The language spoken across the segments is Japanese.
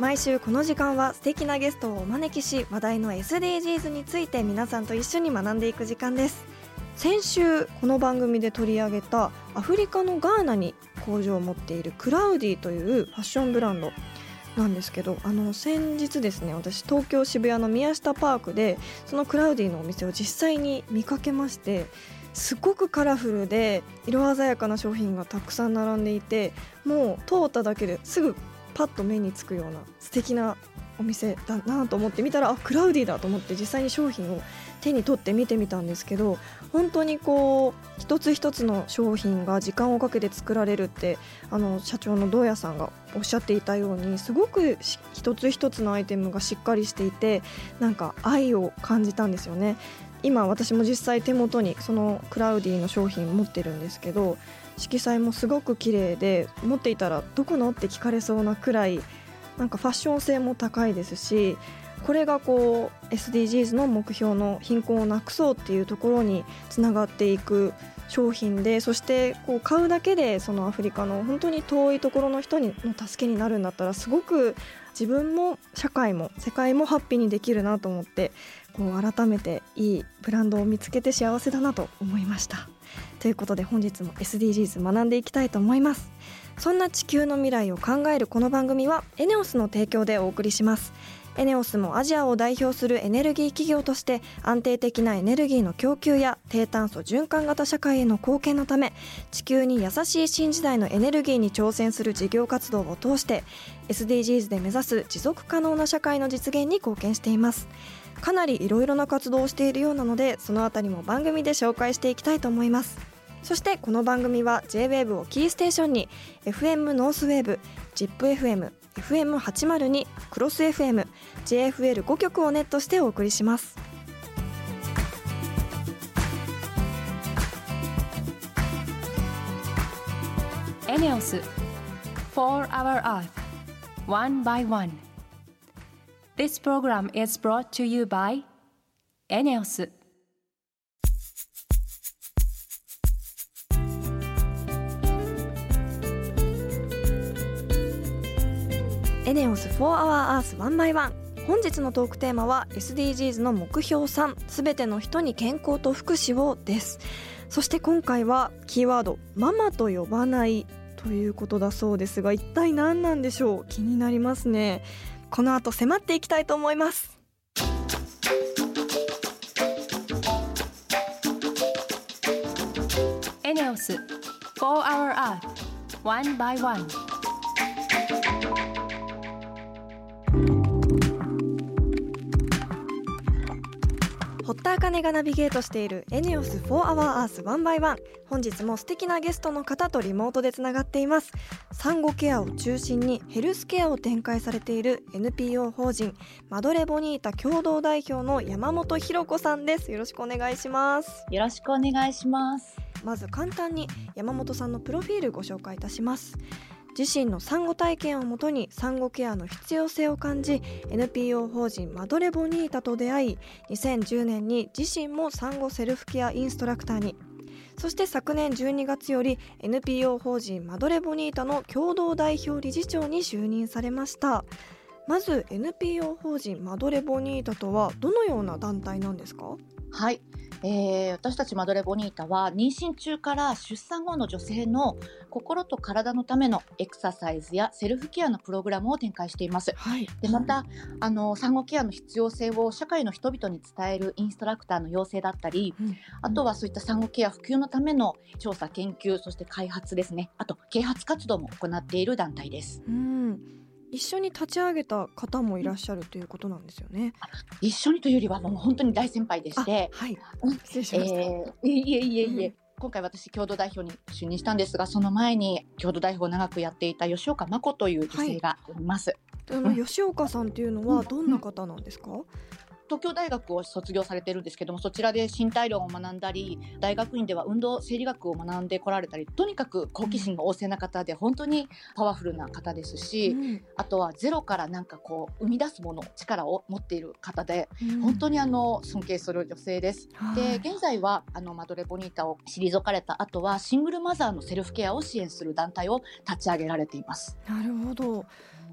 毎週この時間は素敵なゲストをお招きし話題の SDGs について皆さんと一緒に学んでいく時間です。先週この番組で取り上げたアフリカのガーナに工場を持っているクラウディというファッションブランドなんですけどあの先日ですね私東京渋谷の宮下パークでそのクラウディのお店を実際に見かけましてすごくカラフルで色鮮やかな商品がたくさん並んでいてもう通っただけですぐパッと目につくような素敵なお店だなと思って見たらあクラウディだと思って実際に商品を手に取って見てみたんですけど本当にこう一つ一つの商品が時間をかけて作られるってあの社長の堂谷さんがおっしゃっていたようにすごく一つ一つのアイテムがしっかりしていてなんか愛を感じたんですよね。今私も実際手元にそのクラウディの商品持ってるんですけど色彩もすごく綺麗で持っていたらどこのって聞かれそうなくらいなんかファッション性も高いですしこれがこう SDGs の目標の貧困をなくそうっていうところにつながっていく商品でそしてこう買うだけでそのアフリカの本当に遠いところの人にの助けになるんだったらすごく自分も社会も世界もハッピーにできるなと思ってこう改めていいブランドを見つけて幸せだなと思いました。ということで本日も SDGs 学んでいきたいと思います。そんな地球の未来を考えるこの番組はエネオスの提供でお送りします。エネオスもアジアを代表するエネルギー企業として安定的なエネルギーの供給や低炭素循環型社会への貢献のため地球に優しい新時代のエネルギーに挑戦する事業活動を通して SDGs で目指す持続可能な社会の実現に貢献しています。かなりいろいろな活動をしているようなのでそのあたりも番組で紹介していきたいと思います。そしてこの番組は JWAVE をキーステーションに FM ノースウェーブ ZIPFM FM802 クロス FM JFL5 曲をネットしてお送りしますエネオス4 Our Earth One by One This program is brought to you by エネオスエネオス4 Hour Earth 1 by 1本日のトークテーマは SDGs の目標3すべての人に健康と福祉をです。そして今回はキーワードママと呼ばないということだそうですが一体何なんでしょう？気になりますね。この後迫っていきたいと思います。エネオス4 Hour Earth One by One 堀田茜がナビゲートしているエネオス4 Hour Earth 1 by 1本日も素敵なゲストの方とリモートでつながっています。産後ケアを中心にヘルスケアを展開されている NPO 法人マドレボニータ共同代表の山本博子さんです。よろしくお願いします。よろしくお願いします。まず簡単に山本さんのプロフィールご紹介いたします自身の産後体験をもとに産後ケアの必要性を感じ NPO 法人マドレボニータと出会い2010年に自身も産後セルフケアインストラクターに。そして昨年12月より NPO 法人マドレボニータの共同代表理事長に就任されました。まず NPO 法人マドレボニータとはどのような団体なんですか？はい、えー、私たちマドレボニータは妊娠中から出産後の女性の心と体のためのエクササイズやセルフケアのプログラムを展開しています。はい。でまたあの産後ケアの必要性を社会の人々に伝えるインストラクターの養成だったり、うん。あとはそういった産後ケア普及のための調査研究そして開発ですね。あと啓発活動も行っている団体です。うん一緒に立ち上げた方もいらっしゃるということなんですよね。一緒にというよりはもう本当に大先輩でして、はい。うん失礼しました。えーいえいえいえ、今回私共同代表に就任したんですがその前に共同代表を長くやっていた吉岡真子という女性がいます、はい、吉岡さんっていうのはどんな方なんですか、うんうん東京大学を卒業されてるんですけどもそちらで身体論を学んだり大学院では運動生理学を学んでこられたりとにかく好奇心が旺盛な方で本当にパワフルな方ですし、うん、あとはゼロからなんかこう生み出すもの力を持っている方で、うん、本当にあの尊敬する女性です。で現在はあのマドレ・ボニータを退かれた後はシングルマザーのセルフケアを支援する団体を立ち上げられています。なるほど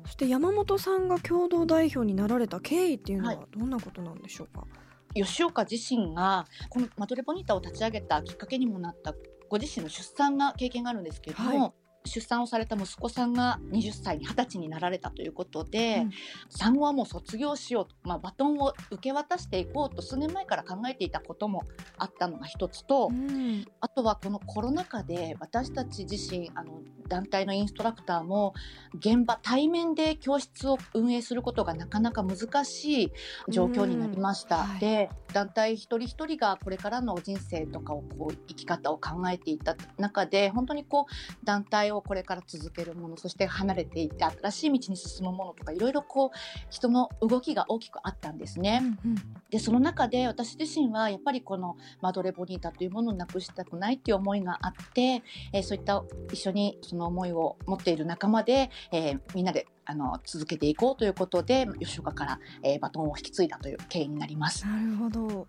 そして山本さんが共同代表になられた経緯っていうのはどんなことなんでしょうか、はい、吉岡自身がこのマドレボニータを立ち上げたきっかけにもなったご自身の出産が経験があるんですけれども、はい出産をされた息子さんが20歳に20歳になられたということで、うん、産後はもう卒業しようと、まあ、バトンを受け渡していこうと数年前から考えていたこともあったのが一つと、うん、あとはこのコロナ禍で私たち自身あの団体のインストラクターも現場対面で教室を運営することがなかなか難しい状況になりました。はい、で団体一人一人がこれからの人生とかをこう生き方を考えていた中で本当にこう団体をこれから続けるものそして離れていって新しい道に進むものとかいろいろこう人の動きが大きくあったんですね。うんうん、でその中で私自身はやっぱりこのマドレ・ボニータというものをなくしたくないっていう思いがあって、えー、そういった一緒にその思いを持っている仲間で、えー、みんなであの続けていこうということで吉岡から、えー、バトンを引き継いだという経緯になります。なるほど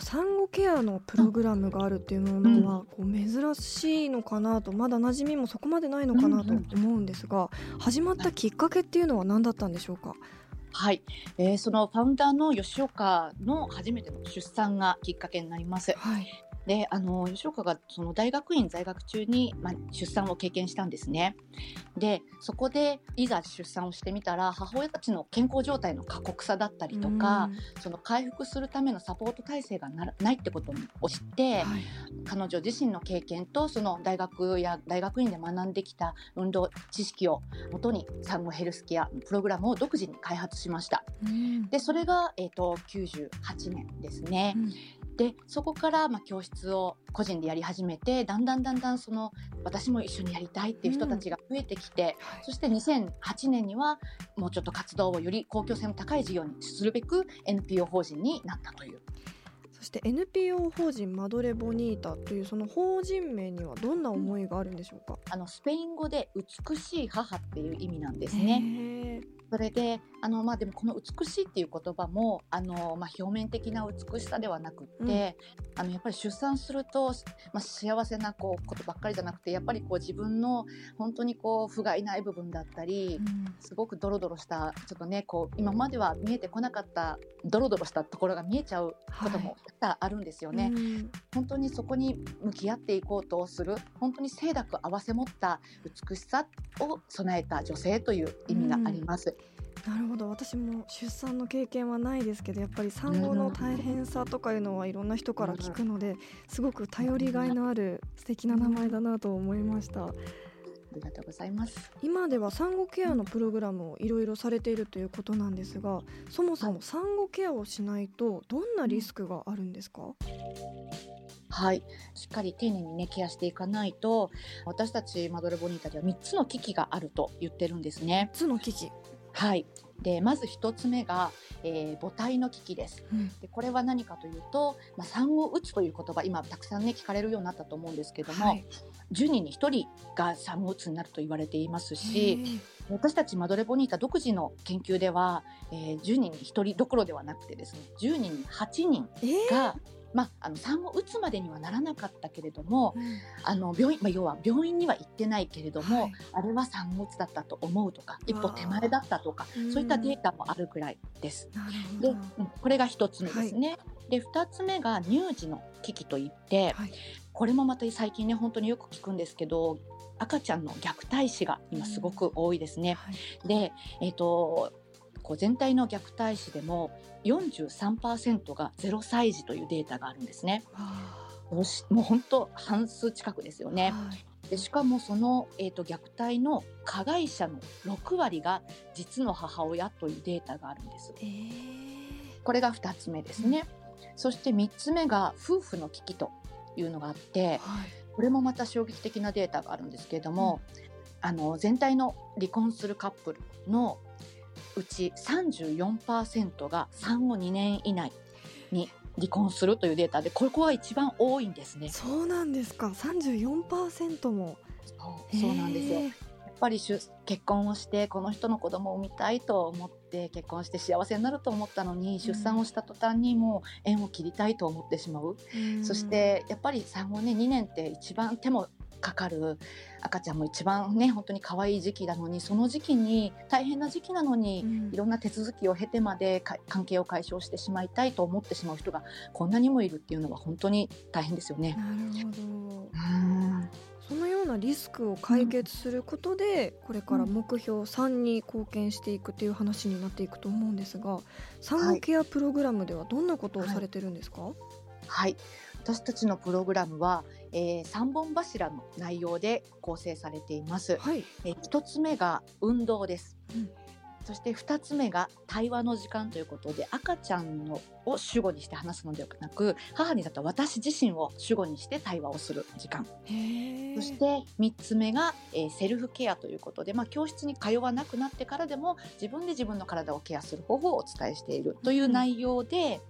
産後ケアのプログラムがあるっていうのは、こう珍しいのかなとまだ馴染みもそこまでないのかなと思うんですが、始まったきっかけっていうのは何だったんでしょうか？はい、えー、そのファウンダーの吉岡の初めての出産がきっかけになります。はい、であの吉岡がその大学院在学中に、まあ、出産を経験したんですね。でそこでいざ出産をしてみたら母親たちの健康状態の過酷さだったりとか、その回復するためのサポート体制がないってことを知って、はい、彼女自身の経験とその大学や大学院で学んできた運動知識をもとに産後ヘルスケアプログラムを独自に開発しました。でそれが、えーと、98年ですね。うんでそこからまあ教室を個人でやり始めてだんだんだんだんその私も一緒にやりたいっていう人たちが増えてきて、うん、そして2008年にはもうちょっと活動をより公共性の高い事業にするべく NPO 法人になったという。そして NPO 法人マドレ・ボニータというその法人名にはどんな思いがあるんでしょうか、あのスペイン語で美しい母っていう意味なんですね。それであのまあでもこの美しいっていう言葉もあのまあ表面的な美しさではなくって、うん、あのやっぱり出産するとまあ幸せなこうことばっかりじゃなくてやっぱりこう自分の本当にこう不甲斐ない部分だったり、うん、すごくドロドロしたちょっとねこう今までは見えてこなかったドロドロしたところが見えちゃうこともあるんですよね。はいうん、本当にそこに向き合っていこうとする本当に清濁合わせ持った美しさを備えた女性という意味があります。なるほど。私も出産の経験はないですけどやっぱり産後の大変さとかいうのはいろんな人から聞くのですごく頼りがいのある素敵な名前だなと思いました。ありがとうございます。今では産後ケアのプログラムをいろいろされているということなんですがそもそも産後ケアをしないとどんなリスクがあるんですか？はい、しっかり丁寧にねケアしていかないと私たちマドレボニータでは3つの危機があると言ってるんですね。3つの危機はい。でまず1つ目が、えー、母体の危機です、うん、でこれは何かというと、まあ、産後うつという言葉今たくさんね聞かれるようになったと思うんですけども、はい、10人に1人が産後うつになると言われていますし私たちマドレボニータ独自の研究では、えー、10人に1人どころではなくてですね10人に8人が、えーまあ、あの産後打つまでにはならなかったけれども、うん、あの病院、まあ、要は病院には行ってないけれども、はい、あれは産後うつだったと思うとか一歩手前だったとかそういったデータもあるくらいです。で、これが1つ目ですね。はい、で2つ目が乳児の危機といって、はい、これもまた最近ね本当によく聞くんですけど赤ちゃんの虐待死が今すごく多いですね。で、えーとこう全体の虐待死でも43%が0歳児というデータがあるんですね。もう本当半数近くですよね。でしかもその、えーと、虐待の加害者の6割が実の母親というデータがあるんです。えー、これが2つ目ですね。うん、そして3つ目が夫婦の危機というのがあって、はい、これもまた衝撃的なデータがあるんですけれども、うん、あの全体の離婚するカップルのうち34%が産後2年以内に離婚するというデータでここは一番多いんですね。そうなんですか。34%も。そうそうなんですよ。やっぱり結婚をしてこの人の子供を産みたいと思って結婚して幸せになると思ったのに、出産をした途端にもう縁を切りたいと思ってしまう、うそしてやっぱり産後ね2年って一番手もかかる。赤ちゃんも一番ね本当に可愛い時期なのにその時期に大変な時期なのに、うん、いろんな手続きを経てまで関係を解消してしまいたいと思ってしまう人がこんなにもいるっていうのは本当に大変ですよね。なるほど。うん。そのようなリスクを解決することで、これから目標3に貢献していくという話になっていくと思うんですが産後ケアプログラムではどんなことをされてるんですか、はい、はい、私たちのプログラムはえー、3本柱の内容で構成されています。はい、えー、1つ目が運動です。うん。そして2つ目が対話の時間ということで赤ちゃんのを主語にして話すのではなく母にだった私自身を主語にして対話をする時間。そして3つ目が、えー、セルフケアということで、まあ、教室に通わなくなってからでも自分で自分の体をケアする方法をお伝えしているという内容で、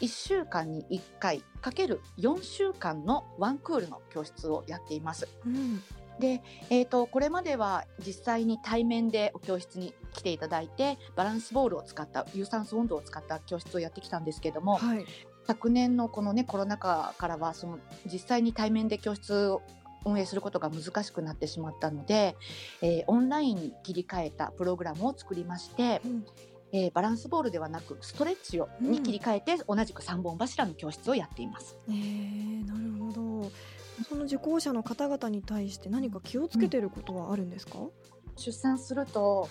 1週間に1回かける4週間のワンクールの教室をやっています。うん。で、えーと、これまでは実際に対面でお教室に来ていただいてバランスボールを使った有酸素運動を使った教室をやってきたんですけども、はい、昨年のこのねコロナ禍からはその実際に対面で教室を運営することが難しくなってしまったので、えー、オンラインに切り替えたプログラムを作りまして、うんえー、バランスボールではなくストレッチを、に切り替えて、同じく3本柱の教室をやっています。えー、なるほどその受講者の方々に対して何か気をつけてることはあるんですか、うん、出産すると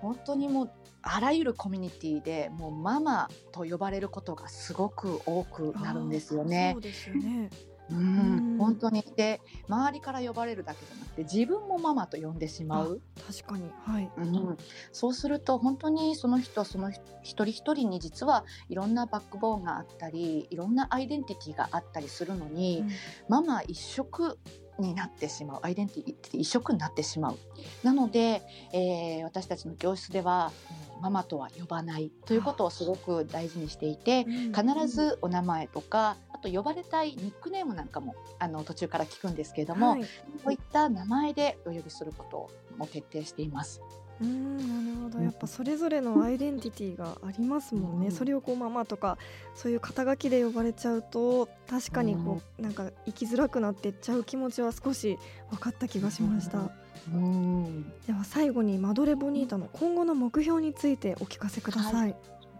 本当にもうあらゆるコミュニティでもうママと呼ばれることがすごく多くなるんですよね。そうですよねうん、本当に。で周りから呼ばれるだけじゃなくて自分もママと呼んでしまう。確かに、はい、うん、そうすると本当にその人その一人一人に実はいろんなバックボーンがあったりいろんなアイデンティティがあったりするのに、うん、ママ一色になってしまう。アイデンティティ一色になってしまう。なので、えー、私たちの教室では、ママとは呼ばないということをすごく大事にしていて、必ずお名前とかと呼ばれたいニックネームなんかもあの途中から聞くんですけれども、はい、こういった名前でお呼びすることも徹底しています。うんなるほど。やっぱそれぞれのアイデンティティがありますもんね、うん、それをこうママとかそういう肩書きで呼ばれちゃうと確かにこう、うん、なんか生きづらくなっていっちゃう気持ちは少し分かった気がしました、うん、では最後にマドレボニータの今後の目標についてお聞かせください。はい、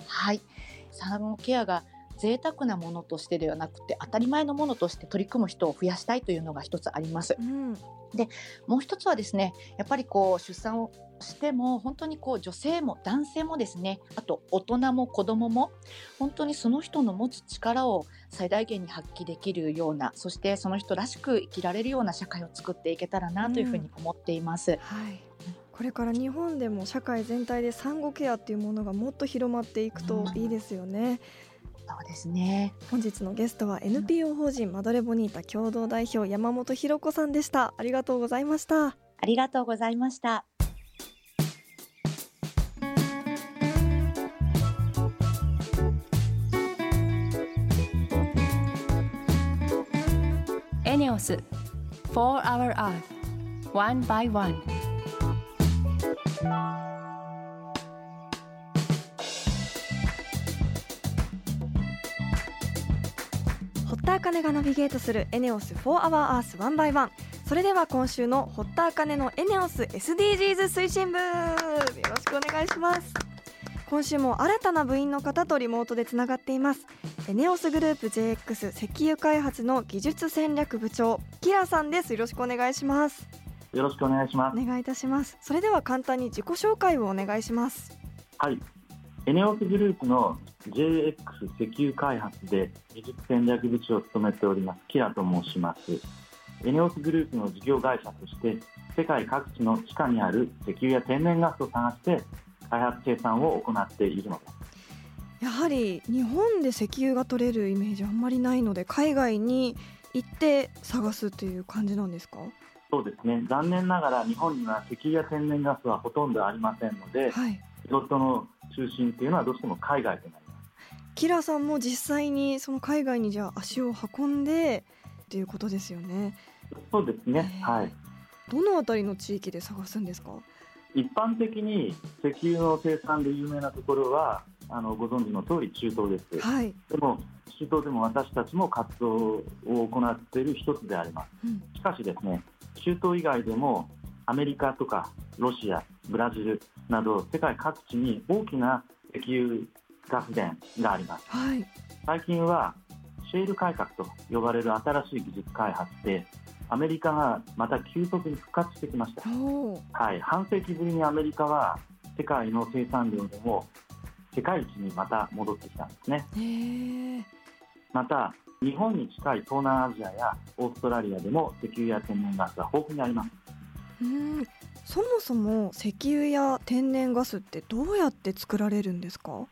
はい、産後ケアが贅沢なものとしてではなくて当たり前のものとして取り組む人を増やしたいというのが一つあります。うん、でもう一つはですねやっぱりこう出産をしても本当にこう女性も男性もですねあと大人も子供も本当にその人の持つ力を最大限に発揮できるようなそしてその人らしく生きられるような社会を作っていけたらなというふうに思っています。うん、はい。これから日本でも社会全体で産後ケアっていうものがもっと広まっていくといいですよね。うんそうですね。本日のゲストは NPO 法人マドレボニータ共同代表山本博子さんでした。ありがとうございました。ありがとうございましたエネオス For Our Earth One by One. ホッターカネがナビゲートするエネオス4 Hour Earth 1 by 1それでは今週の堀田茜のエネオス SDGs 推進部。よろしくお願いします。今週も新たな部員の方とリモートでつながっています。エネオスグループ JX 石油開発の技術戦略部長キラさんです。よろしくお願いします。よろしくお願いします。お願いいたします。それでは簡単に自己紹介をお願いします。はい。エネオスグループの JX 石油開発で技術戦略部長を務めておりますキラと申します。エネオスグループの事業会社として世界各地の地下にある石油や天然ガスを探して開発生産を行っているのですやはり日本で石油が取れるイメージあんまりないので海外に行って探すという感じなんですか？そうですね。残念ながら日本には石油や天然ガスはほとんどありませんので、はい、仕事の中心っていうのはどうしても海外となりますキラさんも実際にその海外にじゃあ足を運んでっていうことですよね。そうですね。はい。どのあたりの地域で探すんですか？一般的に石油の生産で有名なところはあのご存知の通り中東です、はい、でも中東でも私たちも活動を行っている一つであります、うん、しかしですね中東以外でもアメリカとかロシアブラジルなど世界各地に大きな石油ガス田があります、はい、最近はシェール改革と呼ばれる新しい技術開発でアメリカがまた急速に復活してきました、はい、半世紀ぶりにアメリカは世界の生産量でも世界一にまた戻ってきたんですね。また日本に近い東南アジアやオーストラリアでも石油や天然ガスは豊富にあります。うん。そもそも石油や天然ガスってどうやって作られるんですか？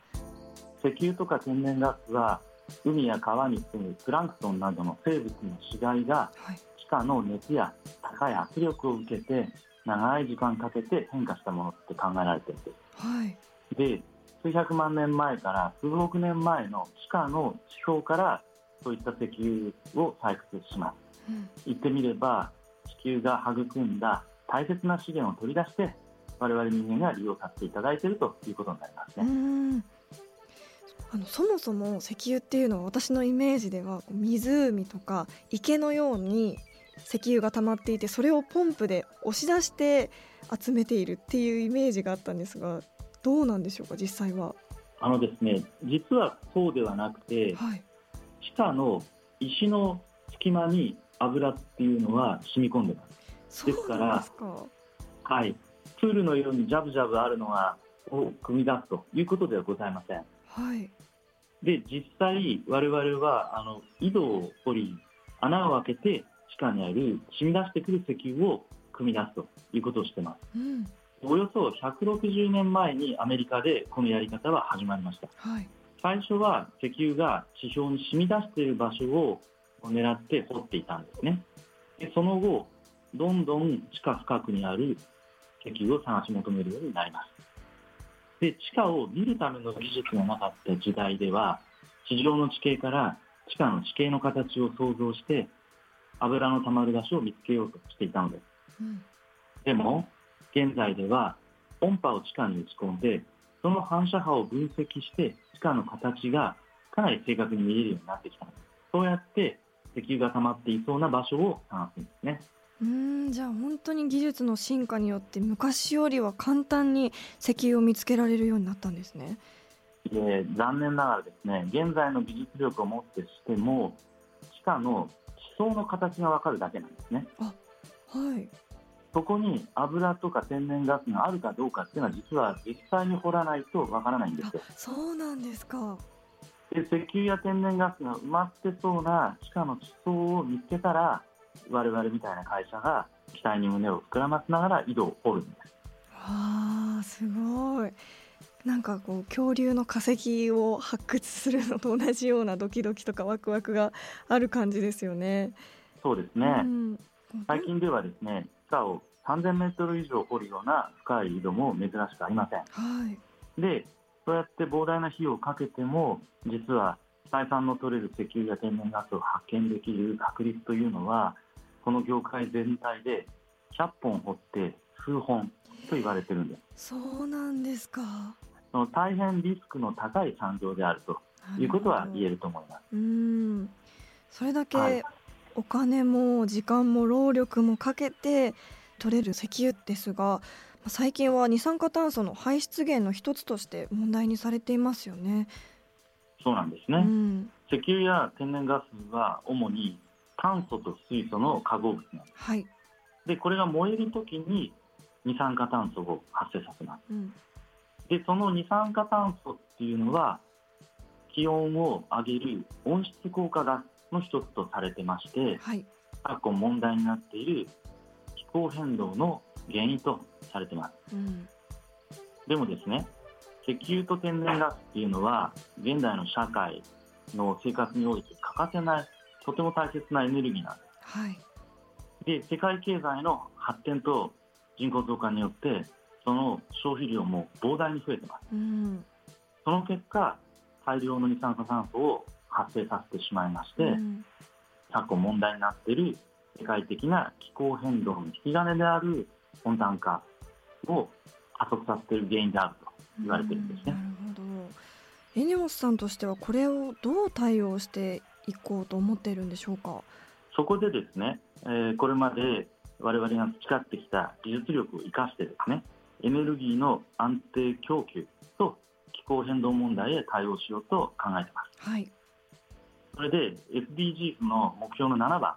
石油とか天然ガスは海や川に住むプランクトンなどの生物の死骸が地下の熱や高い圧力を受けて長い時間かけて変化したものって考えられているんです。はい、で数百万年前から数億年前の地下の地表からそういった石油を採掘します、うん、言ってみれば地球が育んだ大切な資源を取り出して我々人間が利用させていただいているということになりますね。あのそもそも石油っていうのは私のイメージでは湖とか池のように石油が溜まっていてそれをポンプで押し出して集めているっていうイメージがあったんですがどうなんでしょうか実際は。あのですね実はそうではなくて、はい、地下の石の隙間に油っていうのは染み込んでます。ですからはい、プールのようにジャブジャブあるのはを組み出すということではございません。はい、で実際我々はあの井戸を掘り穴を開けて地下にある染み出してくる石油を組み出すということをしてます。うん。およそ160年前にアメリカでこのやり方は始まりました、はい、最初は石油が地表に染み出している場所を狙って掘っていたんですね。でその後どんどん地下深くにある石油を探し求めるようになります。で地下を見るための技術がなかった時代では地上の地形から地下の地形の形を想像して油のたまる場所を見つけようとしていたのです、うん、でも現在では音波を地下に打ち込んでその反射波を分析して地下の形がかなり正確に見えるようになってきたのです。そうやって石油が溜まっていそうな場所を探すんですね。うんじゃあ本当に技術の進化によって昔よりは簡単に石油を見つけられるようになったんですね。え残念ながらですね現在の技術力をもってしても地下の地層の形がわかるだけなんですねあはいそこに油とか天然ガスがあるかどうかっていうのは実は実際に掘らないとわからないんですよ。そうなんですかで石油や天然ガスが埋まってそうな地下の地層を見つけたら我々みたいな会社が期待に胸を膨らませながら井戸を掘るんです。わあすごいなんかこう恐竜の化石を発掘するのと同じようなドキドキとかワクワクがある感じですよね。そうですね、うん、最近ではですね下を3000メートル以上掘るような深い井戸も珍しくありません。はい、で、そうやって膨大な費用をかけても、実は採算の取れる石油や天然ガスを発見できる確率というのは、この業界全体で100本掘って数本と言われてるんです。そうなんですか。その大変リスクの高い産業であるということは言えると思います。うん。それだけお金も時間も労力もかけて取れる石油ですが最近は二酸化炭素の排出源の一つとして問題にされていますよね。そうなんですね、うん、石油や天然ガスは主に炭素と水素の化合物なんです、はい、でこれが燃える時に二酸化炭素を発生させます、うん、でその二酸化炭素っていうのは気温を上げる温室効果ガスの一つとされてまして、はい、昨今問題になっている気候変動の原因とされてます、うん、でもですね石油と天然ガスっていうのは現代の社会の生活において欠かせないとても大切なエネルギーなんです。はい。で世界経済の発展と人口増加によってその消費量も膨大に増えてますうん。その結果大量の二酸化炭素を発生させてしまいまして、うん昨今問題になっている世界的な気候変動の引き金である温暖化を加速させている原因であると言われてるんですね。なるほど。エネオスさんとしてはこれをどう対応していこうと思っているんでしょうか？そこでですね、えーこれまで我々が培ってきた技術力を生かしてですね、エネルギーの安定供給と気候変動問題へ対応しようと考えています。はい。それで SDGs の目標の7番、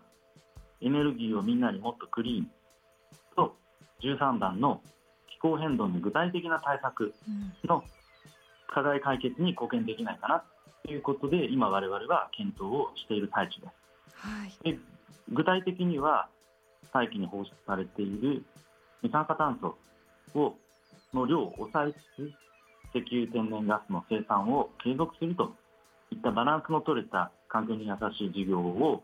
エネルギーをみんなにもっとクリーンと13番の気候変動に具体的な対策うんの課題解決に貢献できないかなということで今我々は検討をしている最中です。はい。で具体的には大気に放出されている二酸化炭素をの量を抑えつつ石油天然ガスの生産を継続するといったバランスの取れた環境に優しい事業を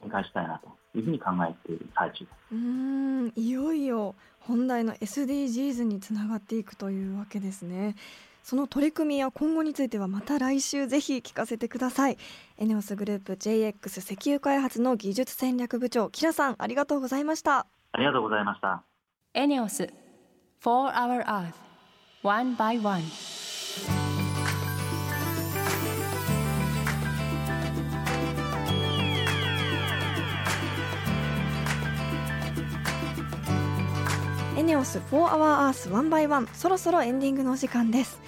展開したいなというふうに考えている最中です。うーん、いよいよ本題の SDGs につながっていくというわけですね。その取り組みや今後についてはまた来週ぜひ聞かせてください。エネオスグループ JX 石油開発の技術戦略部長キラさんありがとうございました。ありがとうございました。ENEOS For Our Earth One by One. エネオス4 Hour Earth One by One. そろそろエンディングのお時間です。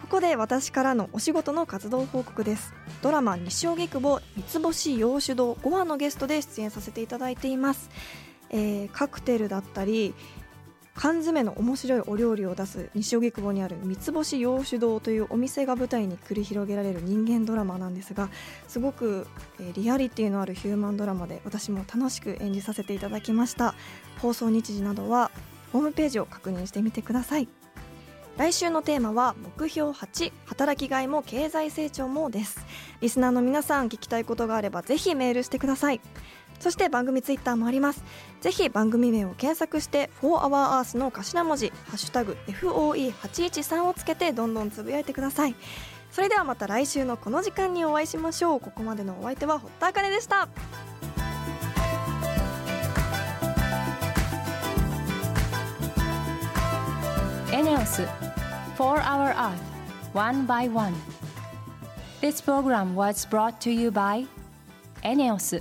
ここで私からのお仕事の活動報告です。ドラマ西荻窪三つ星洋酒堂5話のゲストで出演させていただいています、えーカクテルだったり缶詰の面白いお料理を出す西荻窪にある三つ星洋酒堂というお店が舞台に繰り広げられる人間ドラマなんですがすごく、リアリティのあるヒューマンドラマで私も楽しく演じさせていただきました。放送日時などはホームページを確認してみてください。来週のテーマは目標8働きがいも経済成長もです。リスナーの皆さん聞きたいことがあればぜひメールしてください。そして番組ツイッターもあります。ぜひ番組名を検索して「4HourEarth」の頭文字「ハッシュタグ #FOE813」をつけてどんどんつぶやいてください。それではまた来週のこの時間にお会いしましょう。ここまでのお相手は堀田茜でした。エネオス For Our Earth One by One This program was brought to you by エネオス